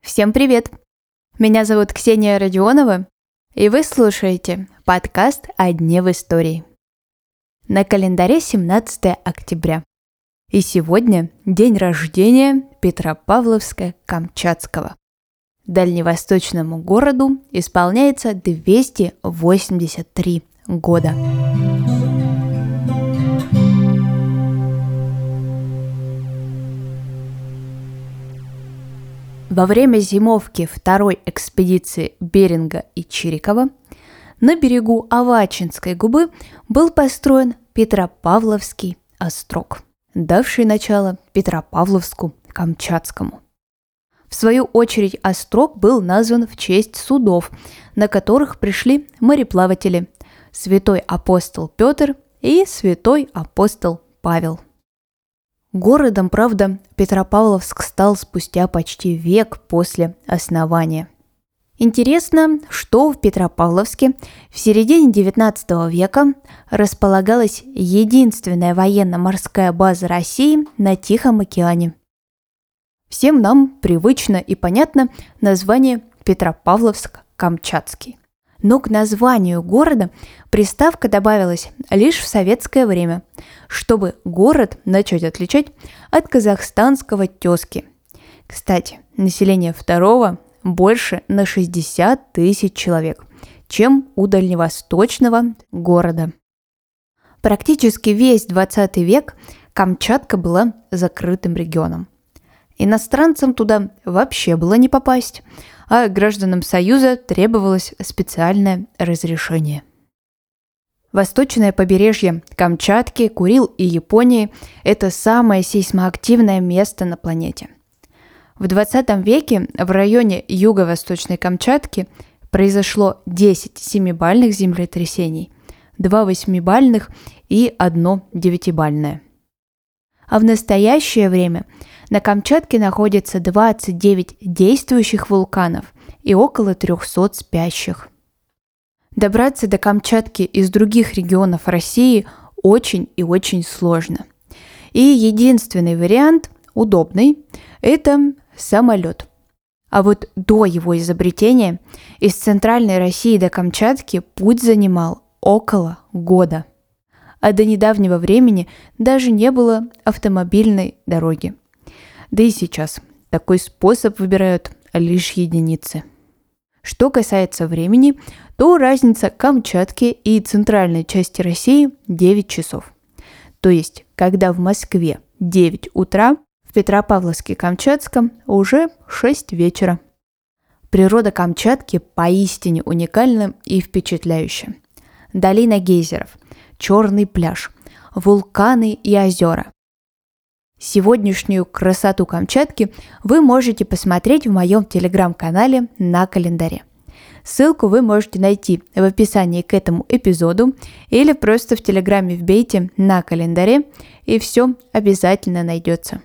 Всем привет! Меня зовут Ксения Родионова, и вы слушаете подкаст «О дне в истории». На календаре 17 октября. И сегодня день рождения Петропавловска-Камчатского. Дальневосточному городу исполняется 283 года. Во время зимовки второй экспедиции Беринга и Чирикова на берегу Авачинской губы был построен Петропавловский острог, давший начало Петропавловску-Камчатскому. В свою очередь острог был назван в честь судов, на которых пришли мореплаватели святой апостол Петр и святой апостол Павел. Городом, правда, Петропавловск стал спустя почти век после основания. Интересно, что в Петропавловске в середине XIX века располагалась единственная военно-морская база России на Тихом океане. Всем нам привычно и понятно название Петропавловск-Камчатский. Но к названию города приставка добавилась лишь в советское время, чтобы город начать отличать от казахстанского тезки. Кстати, население второго больше на 60 тысяч человек, чем у дальневосточного города. Практически весь 20 век Камчатка была закрытым регионом. Иностранцам туда вообще было не попасть – а гражданам Союза требовалось специальное разрешение. Восточное побережье Камчатки, Курил и Японии – это самое сейсмоактивное место на планете. В 20 веке в районе юго-восточной Камчатки произошло 10 семибальных землетрясений, 2 восьмибальных и одно девятибальное. А в настоящее время на Камчатке находится 29 действующих вулканов и около 300 спящих. Добраться до Камчатки из других регионов России очень и очень сложно. И единственный вариант, удобный, это самолет. А вот до его изобретения из Центральной России до Камчатки путь занимал около года. А до недавнего времени даже не было автомобильной дороги. Да и сейчас такой способ выбирают лишь единицы. Что касается времени, то разница Камчатки и центральной части России 9 часов. То есть, когда в Москве 9 утра, в Петропавловске-Камчатском уже 6 вечера. Природа Камчатки поистине уникальна и впечатляющая. Долина гейзеров, черный пляж, вулканы и озера, Сегодняшнюю красоту Камчатки вы можете посмотреть в моем телеграм-канале на календаре. Ссылку вы можете найти в описании к этому эпизоду или просто в телеграме вбейте на календаре и все обязательно найдется.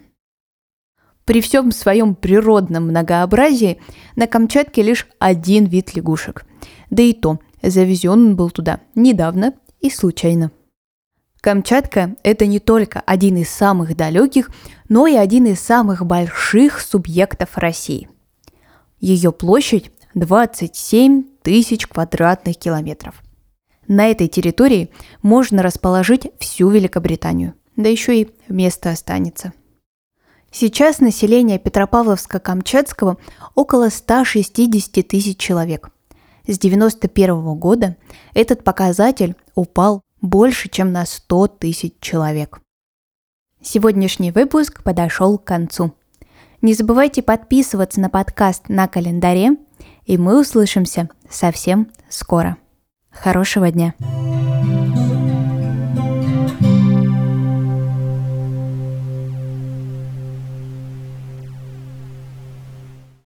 При всем своем природном многообразии на Камчатке лишь один вид лягушек. Да и то, завезен он был туда недавно и случайно. Камчатка – это не только один из самых далеких, но и один из самых больших субъектов России. Ее площадь 27 тысяч квадратных километров. На этой территории можно расположить всю Великобританию, да еще и место останется. Сейчас население Петропавловска-Камчатского около 160 тысяч человек. С 1991 года этот показатель упал больше, чем на 100 тысяч человек. Сегодняшний выпуск подошел к концу. Не забывайте подписываться на подкаст на календаре, и мы услышимся совсем скоро. Хорошего дня!